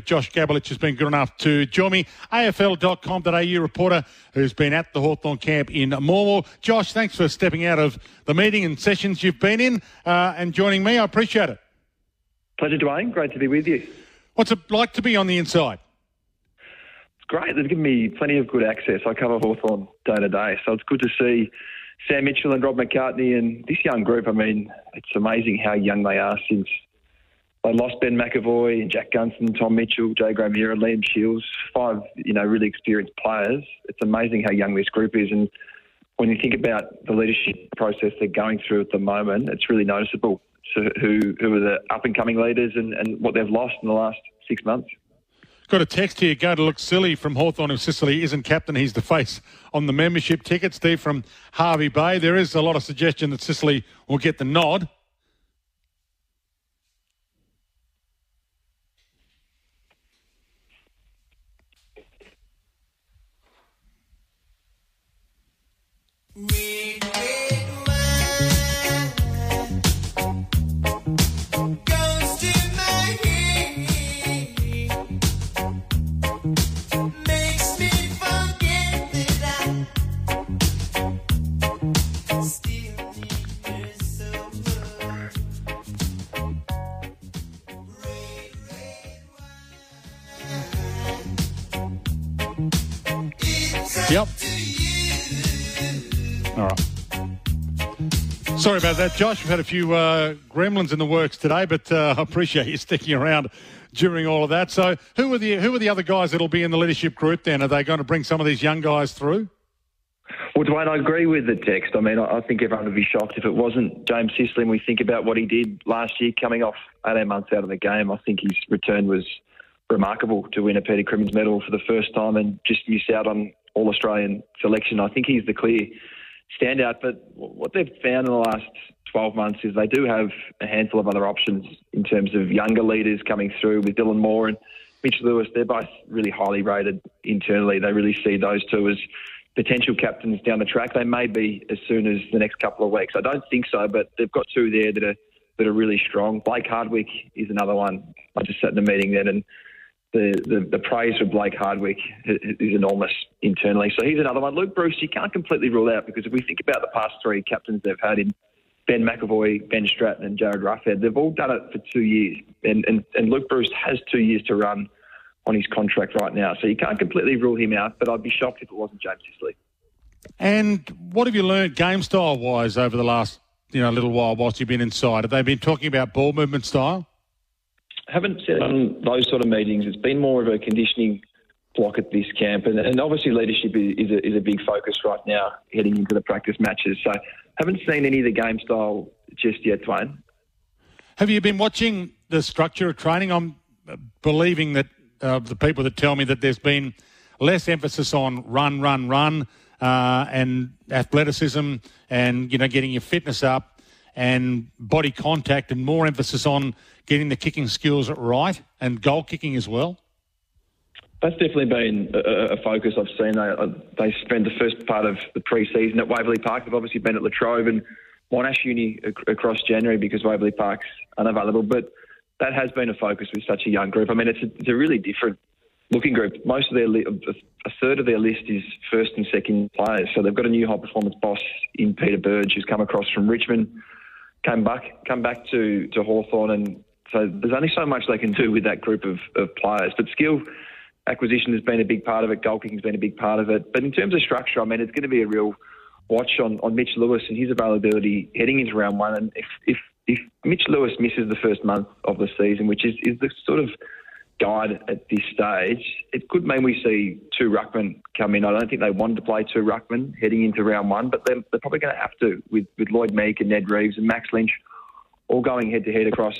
Josh Gabelich has been good enough to join me, AFL.com.au reporter who's been at the Hawthorn camp in Morwell. Josh, thanks for stepping out of the meeting and sessions you've been in uh, and joining me. I appreciate it. Pleasure, Dwayne. Great to be with you. What's it like to be on the inside? It's great. They've given me plenty of good access. I cover Hawthorn day to day, so it's good to see Sam Mitchell and Rob McCartney and this young group. I mean, it's amazing how young they are since they lost Ben McEvoy, Jack Gunston, Tom Mitchell, Jay Graham Gramira, Liam Shields, five, you know, really experienced players. It's amazing how young this group is. And when you think about the leadership process they're going through at the moment, it's really noticeable so who, who are the up and coming leaders and, and what they've lost in the last six months. Got a text here, go to look silly from Hawthorn of Sicily isn't captain, he's the face on the membership ticket. Steve from Hervey Bay. There is a lot of suggestion that Sicily will get the nod. Sorry about that, Josh. We've had a few uh, gremlins in the works today, but uh, I appreciate you sticking around during all of that. So, who are the who are the other guys that'll be in the leadership group? Then are they going to bring some of these young guys through? Well, Dwayne, I agree with the text. I mean, I think everyone would be shocked if it wasn't James Sicily. And we think about what he did last year, coming off 18 months out of the game. I think his return was remarkable to win a Peter Crimmins medal for the first time and just miss out on All Australian selection. I think he's the clear standout. But what they've found in the last 12 months is they do have a handful of other options in terms of younger leaders coming through with Dylan Moore and Mitch Lewis. They're both really highly rated internally. They really see those two as potential captains down the track. They may be as soon as the next couple of weeks. I don't think so, but they've got two there that are that are really strong. Blake Hardwick is another one. I just sat in a meeting then and the, the, the praise for Blake Hardwick is enormous internally. So he's another one. Luke Breust, you can't completely rule out because if we think about the past three captains they've had in Ben McEvoy, Ben Stratton, and Jarryd Roughead, they've all done it for two years. And, and, and Luke Breust has two years to run on his contract right now. So you can't completely rule him out, but I'd be shocked if it wasn't James Sicily. And what have you learned game style wise over the last you know little while whilst you've been inside? Have they been talking about ball movement style? Haven't on those sort of meetings. It's been more of a conditioning block at this camp, and, and obviously leadership is a, is a big focus right now heading into the practice matches. So haven't seen any of the game style just yet, Dwayne. Have you been watching the structure of training? I'm believing that uh, the people that tell me that there's been less emphasis on run, run, run, uh, and athleticism, and you know getting your fitness up and body contact, and more emphasis on getting the kicking skills right and goal kicking as well? That's definitely been a, focus I've seen. They, uh, spent the first part of the pre-season at Waverley Park. They've obviously been at La Trobe and Monash Uni across January because Waverley Park's unavailable. But that has been a focus with such a young group. I mean, it's a, it's a really different looking group. Most of their li- a third of their list is first and second players. So they've got a new high performance boss in Peter Burge who's come across from Richmond, came back come back to to Hawthorn and so there's only so much they can do with that group of, of players. But skill acquisition has been a big part of it. Goal kicking's been a big part of it. But in terms of structure, I mean, it's going to be a real watch on, on Mitch Lewis and his availability heading into round one. And if, if, if Mitch Lewis misses the first month of the season, which is, is the sort of guide at this stage, it could mean we see two ruckmen come in. I don't think they wanted to play two ruckmen heading into round one, but they're, they're probably going to have to with, with Lloyd Meek and Ned Reeves and Max Lynch all going head to head across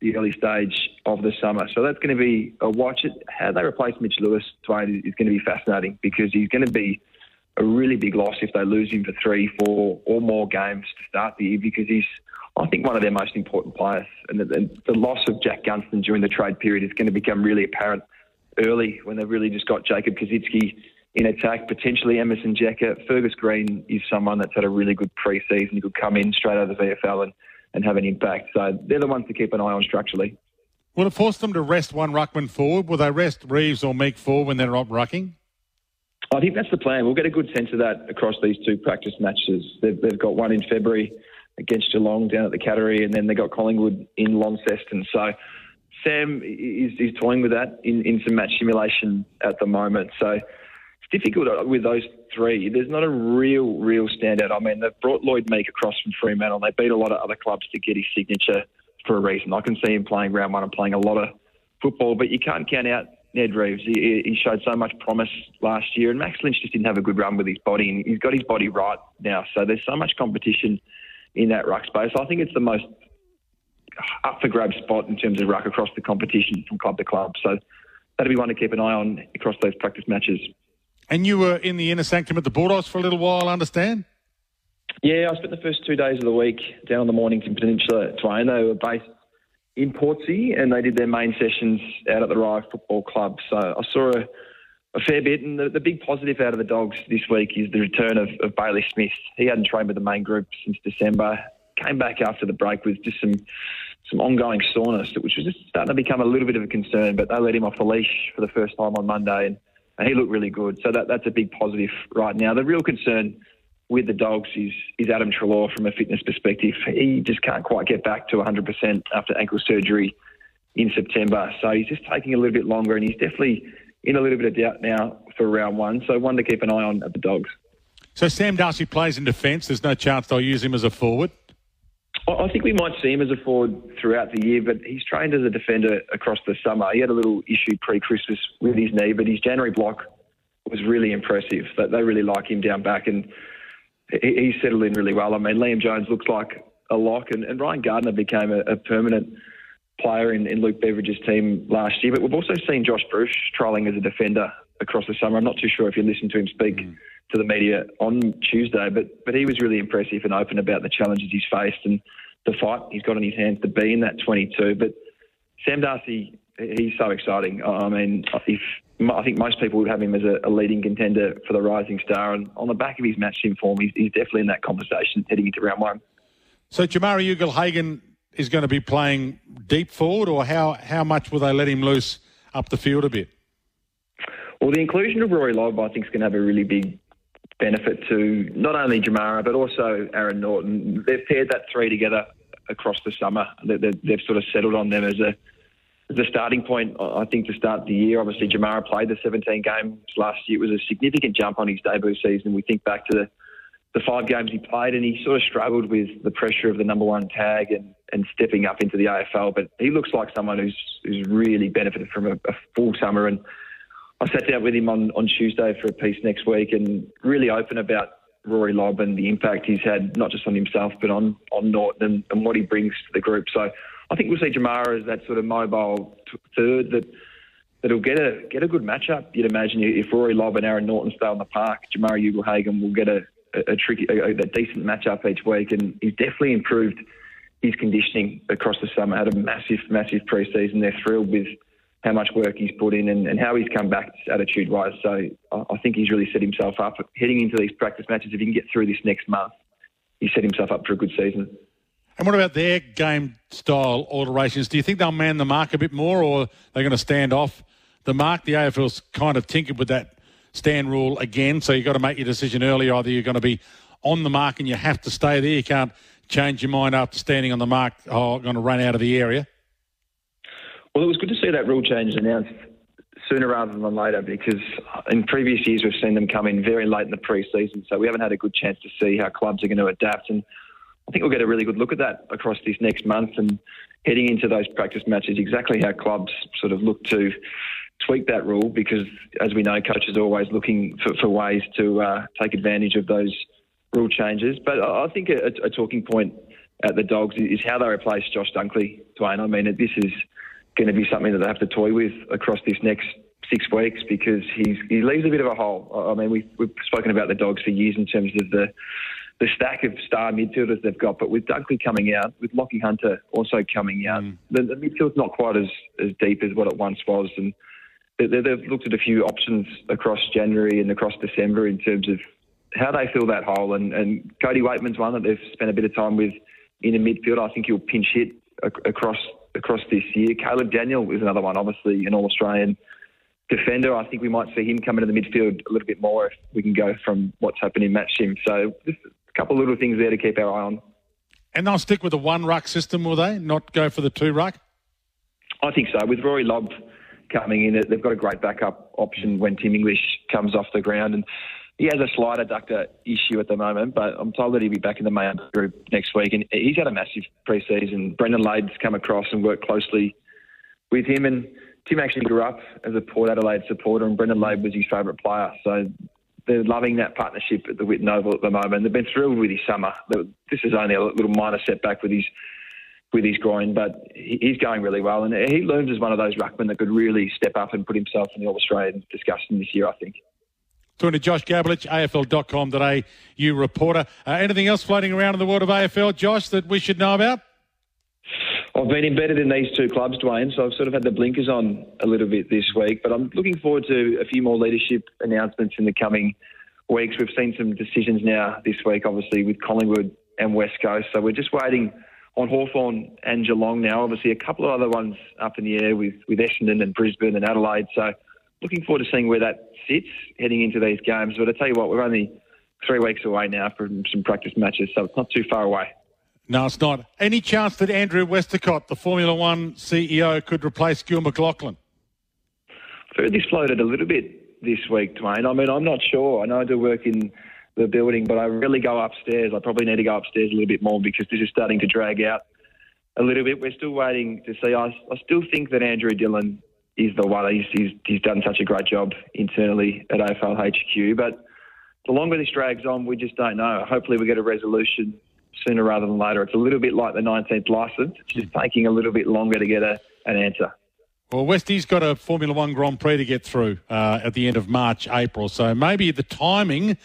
the early stage of the summer. So that's going to be a watch. It how they replace Mitch Lewis, Dwayne, is going to be fascinating because he's going to be a really big loss if they lose him for three, four, or more games to start the year because he's, I think, one of their most important players. And the, the loss of Jack Gunston during the trade period is going to become really apparent early when they've really just got Jacob Koschitzke in attack, potentially Emerson Jeka. Fergus Greene is someone that's had a really good pre-season. He could come in straight out of the VFL and, and have an impact. So they're the ones to keep an eye on structurally. Will it force them to rest one ruckman forward? Will they rest Reeves or Meek forward when they're not rucking? I think that's the plan. We'll get a good sense of that across these two practice matches. They've, they've got one in February against Geelong down at the Cattery, and then they got Collingwood in Launceston. So Sam is, is toying with that in, in some match simulation at the moment. So it's difficult uh, with those three. There's not a real, real standout. I mean, they've brought Lloyd Meek across from Fremantle. And they beat a lot of other clubs to get his signature for a reason. I can see him playing round one and playing a lot of football, but you can't count out Ned Reeves. He, he, showed so much promise last year, and Max Lynch just didn't have a good run with his body, and he's got his body right now. So there's so much competition in that ruck space. I think it's the most up for grab spot in terms of ruck across the competition from club to club. So that'll be one to keep an eye on across those practice matches. And you were in the inner sanctum at the Bulldogs for a little while, I understand? Yeah, I spent the first two days of the week down on the Mornington Peninsula, Dwayne. They were based in Portsea, and they did their main sessions out at the Rye Football Club. So I saw a, a fair bit, and the, the, big positive out of the Dogs this week is the return of, of, Bailey Smith. He hadn't trained with the main group since December. Came back after the break with just some some ongoing soreness, which was just starting to become a little bit of a concern. But they let him off the leash for the first time on Monday, and, and he looked really good. So that, that's a big positive right now. The real concern with the dogs is is Adam Treloar from a fitness perspective. He just can't quite get back to 100% after ankle surgery in September. So he's just taking a little bit longer, and he's definitely in a little bit of doubt now for round one. So one to keep an eye on at the dogs. So Sam Darcy plays in defence. There's no chance they'll use him as a forward. I think we might see him as a forward throughout the year, but he's trained as a defender across the summer. He had a little issue pre-Christmas with his knee, but his January block was really impressive. They really like him down back, and he's settled in really well. I mean, Liam Jones looks like a lock, and, and Ryan Gardner became a, a permanent player in, in, Luke Beveridge's team last year. But we've also seen Josh Bruce trialling as a defender across the summer. I'm not too sure if you listened to him speak mm. to the media on Tuesday, but but he was really impressive and open about the challenges he's faced and the fight he's got on his hands to be in that 22. But Sam Darcy, he's so exciting. I mean, if I think most people would have him as a, a, leading contender for the Rising Star, and on the back of his match in form, he's, he's definitely in that conversation heading into round one. So Jamarra Ugle-Hagan is going to be playing deep forward, or how how much will they let him loose up the field a bit? Well, the inclusion of Rory Lobb, I think, is going to have a really big benefit to not only Jamarra but also Aaron Naughton. They've paired that three together across the summer. They've sort of settled on them as a the starting point, I think, to start the year. Obviously, Jamarra played the 17 games last year. It was a significant jump on his debut season. We think back to the, the five games he played, and he sort of struggled with the pressure of the number one tag and, and stepping up into the AFL. But he looks like someone who's who's really benefited from a, a full summer. And I sat down with him on, on Tuesday for a piece next week and really open about Rory Lobb and the impact he's had, not just on himself, but on, on Naughton and, and what he brings to the group. So I think we'll see Jamarra as that sort of mobile t- third that that'll get a get a good matchup. You'd imagine if Rory Lobb and Aaron Naughton stay on the park, Jamarra Ugle-Hagan will get a, a, tricky, a, a, decent matchup each week, and he's definitely improved his conditioning across the summer. Had a massive, massive pre-season. They're thrilled with how much work he's put in and, and how he's come back attitude-wise. So I, think he's really set himself up heading into these practice matches. If he can get through this next month, he's set himself up for a good season. And what about their game style alterations? Do you think they'll man the mark a bit more, or they're going to stand off the mark? The AFL's kind of tinkered with that stand rule again, so you've got to make your decision early. Either you're going to be on the mark and you have to stay there. You can't change your mind after standing on the mark. Oh, I'm going to run out of the area. Well, it was good to see that rule change announced sooner rather than later because in previous years we've seen them come in very late in the pre-season, so we haven't had a good chance to see how clubs are going to adapt and I think we'll get a really good look at that across this next month and heading into those practice matches, exactly how clubs sort of look to tweak that rule because, as we know, coaches are always looking for, for ways to uh, take advantage of those rule changes. But I think a, a, talking point at the Dogs is how they replace Josh Dunkley, Dwayne. I mean, this is going to be something that they have to toy with across this next six weeks because he's, he leaves a bit of a hole. I mean, we've, we've spoken about the Dogs for years in terms of the the stack of star midfielders they've got, but with Dunkley coming out, with Lachie Hunter also coming out, mm. the, the, midfield's not quite as, as deep as what it once was. And they've looked at a few options across January and across December in terms of how they fill that hole. And, and Cody Weightman's one that they've spent a bit of time with in the midfield. I think he'll pinch hit across across this year. Caleb Daniel is another one, obviously an All Australian defender. I think we might see him come into the midfield a little bit more if we can go from what's happened in match sim. So just a couple of little things there to keep our eye on. And they'll stick with the one ruck system, will they? Not go for the two ruck? I think so. With Rory Lobb coming in, they've got a great backup option when Tim English comes off the ground. And he has a slight adductor issue at the moment, but I'm told that he'll be back in the main group next week. And he's had a massive pre-season. Brendan Lade's come across and worked closely with him. And Tim actually grew up as a Port Adelaide supporter, and Brendan Lade was his favourite player. So they're loving that partnership at the Whitten Oval at the moment. They've been thrilled with his summer. This is only a little minor setback with his with his groin, but he's going really well. And he looms as one of those ruckmen that could really step up and put himself in the All Australian discussion this year, I think. Talking to Josh Gabelich, AFL.com.au you reporter. Uh, anything else floating around in the world of AFL, Josh, that we should know about? I've been embedded in these two clubs, Dwayne, so I've sort of had the blinkers on a little bit this week. But I'm looking forward to a few more leadership announcements in the coming weeks. We've seen some decisions now this week, obviously, with Collingwood and West Coast. So we're just waiting on Hawthorn and Geelong now. Obviously, a couple of other ones up in the air with, with Essendon and Brisbane and Adelaide. So looking forward to seeing where that sits heading into these games. But I tell you what, we're only three weeks away now from some practice matches, so it's not too far away. No, it's not. Any chance that Andrew Westacott, the Formula One CEO, could replace Gil McLachlan? I've heard this floated a little bit this week, Dwayne. I mean, I'm not sure. I know I do work in the building, but I really go upstairs. I probably need to go upstairs a little bit more because this is starting to drag out a little bit. We're still waiting to see. I, I still think that Andrew Dillon is the one. He's, he's, he's done such a great job internally at AFL HQ. But the longer this drags on, we just don't know. Hopefully, we get a resolution sooner rather than later. It's a little bit like the 19th licence. It's just taking a little bit longer to get a, an answer. Well, Westy's got a Formula One Grand Prix to get through uh, at the end of March, April. So maybe the timing,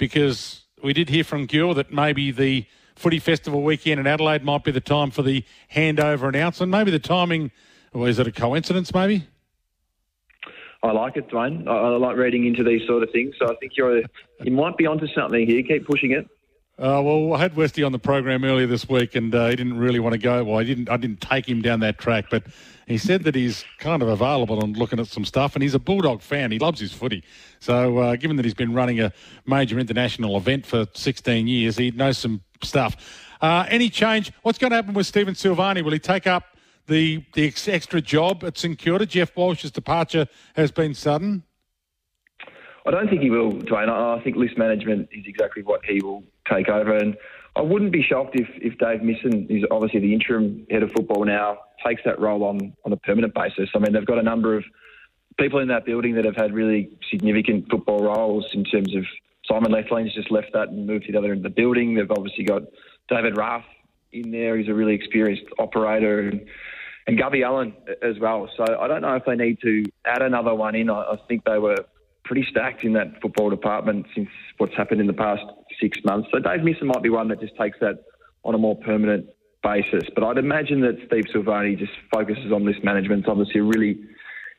because we did hear from Gil that maybe the Footy Festival weekend in Adelaide might be the time for the handover announcement. Maybe the timing, or is it a coincidence maybe? I like it, Dwayne. I, I, like reading into these sort of things. So I think you're you might be onto something here. Keep pushing it. Uh, well, I had Westy on the program earlier this week, and uh, he didn't really want to go. Well, I didn't. I didn't take him down that track, but he said that he's kind of available and looking at some stuff, and he's a Bulldog fan. He loves his footy. So, uh, given that he's been running a major international event for 16 years, he knows some stuff. Uh, any change? What's going to happen with Stephen Silvagni? Will he take up the the extra job at St Kilda. Geoff Walsh's departure has been sudden. I don't think he will, Dwayne. I think list management is exactly what he will take over, and I wouldn't be shocked if, if Dave Misson, who's obviously the interim head of football now, takes that role on on a permanent basis. I mean, they've got a number of people in that building that have had really significant football roles in terms of Simon Lethlean's just left that and moved to the other end of the building. They've obviously got David Ralph in there. He's a really experienced operator. And, and Gubby Allen as well. So I don't know if they need to add another one in. I, I think they were pretty stacked in that football department since what's happened in the past six months. So Dave Misson might be one that just takes that on a more permanent basis. But I'd imagine that Steve Silvagni just focuses on list management. It's obviously a really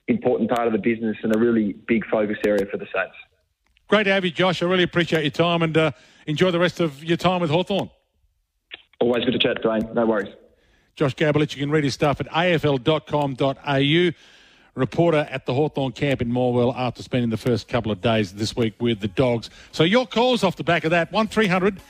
important part of the business and a really big focus area for the Saints. Great to have you, Josh. I really appreciate your time and uh, enjoy the rest of your time with Hawthorn. Always good to chat, Dwayne. No worries. Josh Gabelich, you can read his stuff at afl.com.au. Reporter at the Hawthorn camp in Morwell after spending the first couple of days this week with the Dogs. So your calls off the back of that, 1300